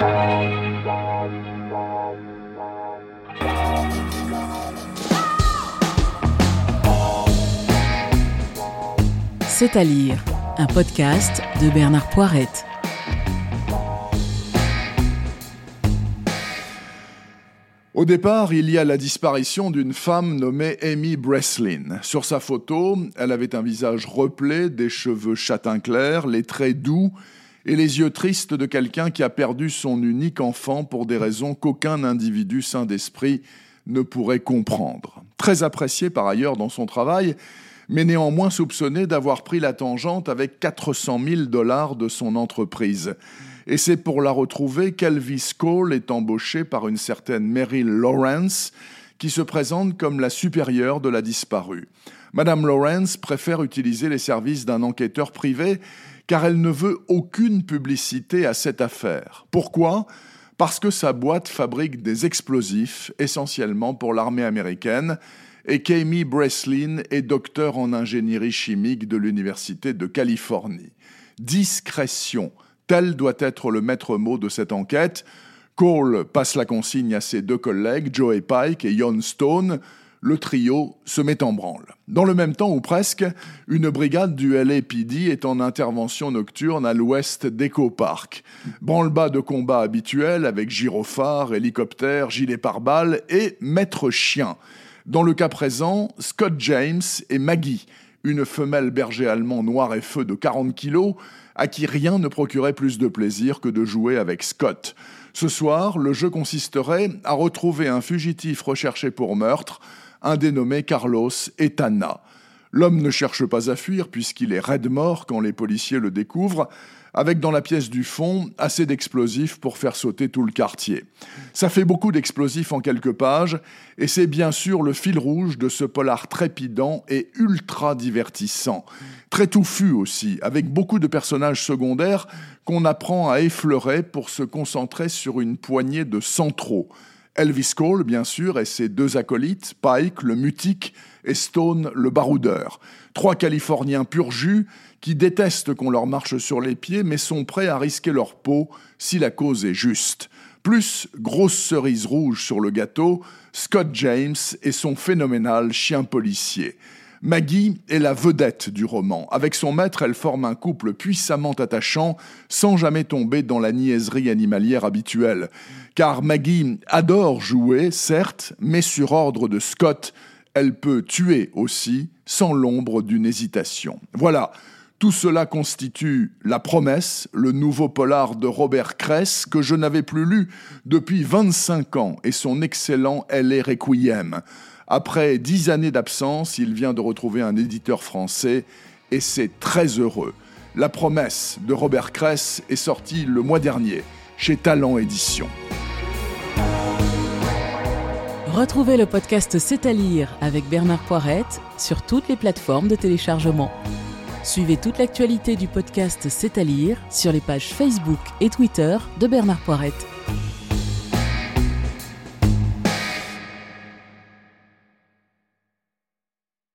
C'est à lire, un podcast de Bernard Poirette. Au départ, il y a la disparition d'une femme nommée Amy Breslin. Sur sa photo, elle avait un visage replé, des cheveux châtain clair, les traits doux et les yeux tristes de quelqu'un qui a perdu son unique enfant pour des raisons qu'aucun individu sain d'esprit ne pourrait comprendre. Très appréciée par ailleurs dans son travail, mais néanmoins soupçonné d'avoir pris la tangente avec 400 000 dollars de son entreprise. Et c'est pour la retrouver qu'Elvis Cole est embauché par une certaine Meryl Lawrence, qui se présente comme la supérieure de la disparue. Madame Lawrence préfère utiliser les services d'un enquêteur privé car elle ne veut aucune publicité à cette affaire. Pourquoi? Parce que sa boîte fabrique des explosifs, essentiellement pour l'armée américaine, et qu'Amy Breslin est docteur en ingénierie chimique de l'Université de Californie. Discrétion, tel doit être le maître mot de cette enquête. Cole passe la consigne à ses deux collègues, Joey Pike et Jon Stone. Le trio se met en branle. Dans le même temps, ou presque, une brigade du LAPD est en intervention nocturne à l'ouest d'Echo Park. Branle-bas de combat habituel avec gyrophare, hélicoptère, gilet pare-balles et maître chien. Dans le cas présent, Scott James et Maggie, une femelle berger allemand noir et feu de 40 kilos, à qui rien ne procurait plus de plaisir que de jouer avec Scott. Ce soir, le jeu consisterait à retrouver un fugitif recherché pour meurtre, un dénommé Carlos Etana. L'homme ne cherche pas à fuir puisqu'il est raide mort quand les policiers le découvrent, avec dans la pièce du fond assez d'explosifs pour faire sauter tout le quartier. Ça fait beaucoup d'explosifs en quelques pages, et c'est bien sûr le fil rouge de ce polar trépidant et ultra divertissant. Très touffu aussi, avec beaucoup de personnages secondaires qu'on apprend à effleurer pour se concentrer sur une poignée de centraux. Elvis Cole, bien sûr, et ses deux acolytes, Pike, le mutique, et Stone, le baroudeur. Trois Californiens pur jus qui détestent qu'on leur marche sur les pieds, mais sont prêts à risquer leur peau si la cause est juste. Plus, grosse cerise rouge sur le gâteau, Scott James et son phénoménal chien policier. Maggie est la vedette du roman. Avec son maître, elle forme un couple puissamment attachant, sans jamais tomber dans la niaiserie animalière habituelle. Car Maggie adore jouer, certes, mais sur ordre de Scott, elle peut tuer aussi, sans l'ombre d'une hésitation. Voilà, tout cela constitue La promesse, le nouveau polar de Robert Kress que je n'avais plus lu depuis 25 ans et son excellent L.A. Requiem. Après dix années d'absence, il vient de retrouver un éditeur français et c'est très heureux. La promesse de Robert Kress est sortie le mois dernier chez Talent Édition. Retrouvez le podcast C'est à lire avec Bernard Poirette sur toutes les plateformes de téléchargement. Suivez toute l'actualité du podcast C'est à lire sur les pages Facebook et Twitter de Bernard Poirette.